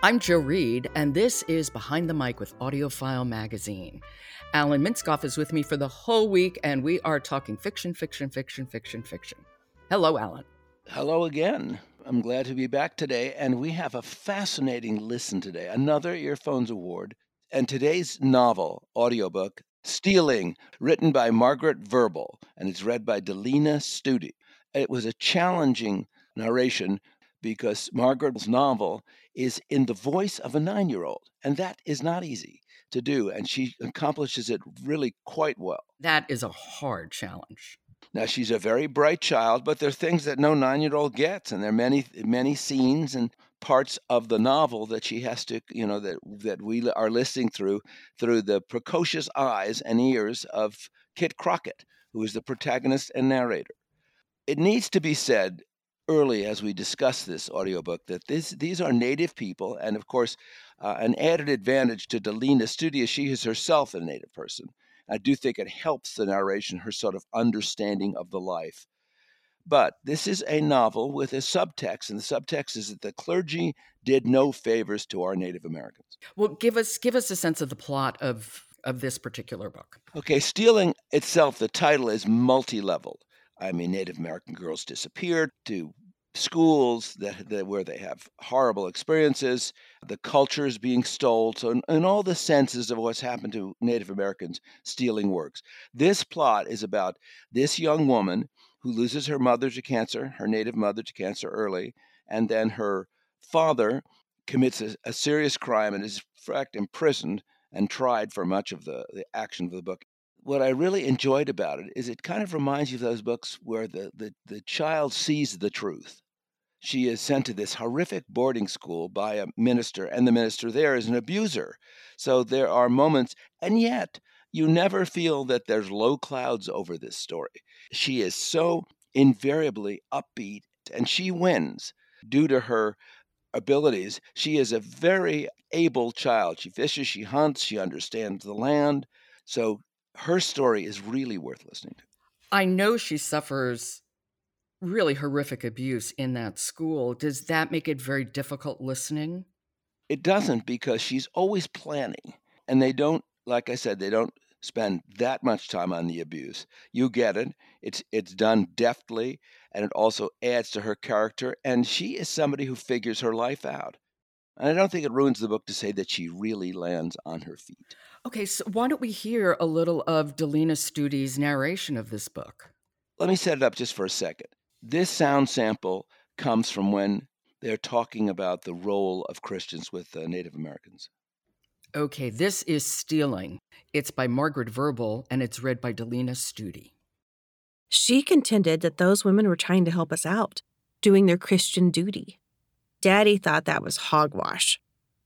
I'm Jo Reed, and this is Behind the Mic with AudioFile Magazine. Alan Minskoff is with me for the whole week, and we are talking fiction, fiction, fiction, fiction, fiction. Hello, Alan. Hello again. I'm glad to be back today, and we have a fascinating listen today. Another Earphones Award, and today's novel, audiobook, Stealing, written by Margaret Verble, and it's read by DeLanna Studi. It was a challenging narration because Margaret's novel is in the voice of a nine year old, and that is not easy to do, and she accomplishes it really quite well. That is a hard challenge. Now she's a very bright child, but there are things that no nine-year-old gets, and there are many many scenes and parts of the novel that she has to, you know, that that we are listening through through the precocious eyes and ears of Kit Crockett, who is the protagonist and narrator. It needs to be said early as we discuss this audiobook that this, these are native people, and of course, uh, an added advantage to DeLanna Studi. She is herself a native person. I do think it helps the narration, her sort of understanding of the life. But this is a novel with a subtext, and the subtext is that the clergy did no favors to our Native Americans. Well, give us give us a sense of the plot of of this particular book. Okay, stealing itself, the title is multi-leveled. I mean, Native American girls disappeared to schools that, that where they have horrible experiences, the culture is being stolen, so in, in all the senses of what's happened to Native Americans, stealing works. This plot is about this young woman who loses her mother to cancer, her native mother to cancer early, and then her father commits a, a serious crime and is in fact imprisoned and tried for much of the, the action of the book what I really enjoyed about it is it kind of reminds you of those books where the, the, the child sees the truth. She is sent to this horrific boarding school by a minister, and the minister there is an abuser. So there are moments, and yet you never feel that there's low clouds over this story. She is so invariably upbeat, and she wins due to her abilities. She is a very able child. She fishes, she hunts, she understands the land. So her story is really worth listening to. I know she suffers really horrific abuse in that school. Does that make it very difficult listening? It doesn't because she's always planning. And they don't, like I said, they don't spend that much time on the abuse. You get it. It's it's done deftly and it also adds to her character and she is somebody who figures her life out. And I don't think it ruins the book to say that she really lands on her feet. Okay, so why don't we hear a little of DeLanna Studi's narration of this book? Let me set it up just for a second. This sound sample comes from when they're talking about the role of Christians with uh, Native Americans. Okay, this is Stealing. It's by Margaret Verble and it's read by DeLanna Studi. She contended that those women were trying to help us out, doing their Christian duty. Daddy thought that was hogwash.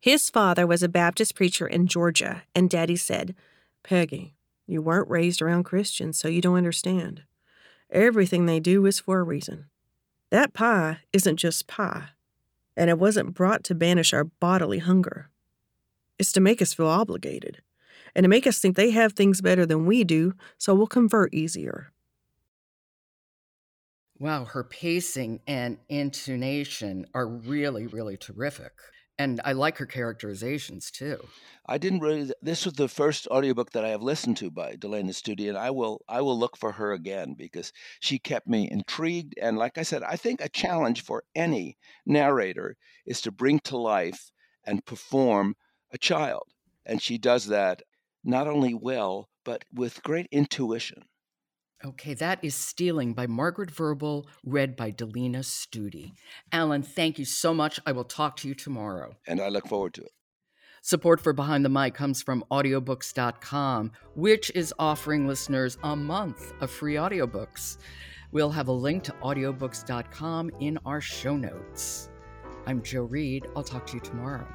His father was a Baptist preacher in Georgia, and Daddy said, Peggy, you weren't raised around Christians, so you don't understand. Everything they do is for a reason. That pie isn't just pie, and it wasn't brought to banish our bodily hunger. It's to make us feel obligated, and to make us think they have things better than we do, so we'll convert easier. Wow, her pacing and intonation are really, really terrific. And I like her characterizations too. I didn't really. This was the first audiobook that I have listened to by DeLanna Studi, and I will I will look for her again because she kept me intrigued. And like I said, I think a challenge for any narrator is to bring to life and perform a child, and she does that not only well but with great intuition. Okay, that is Stealing by Margaret Verble, read by DeLanna Studi. Alan, thank you so much. I will talk to you tomorrow. And I look forward to it. Support for Behind the Mic comes from audiobooks.com, which is offering listeners a month of free audiobooks. We'll have a link to audiobooks.com in our show notes. I'm Jo Reed. I'll talk to you tomorrow.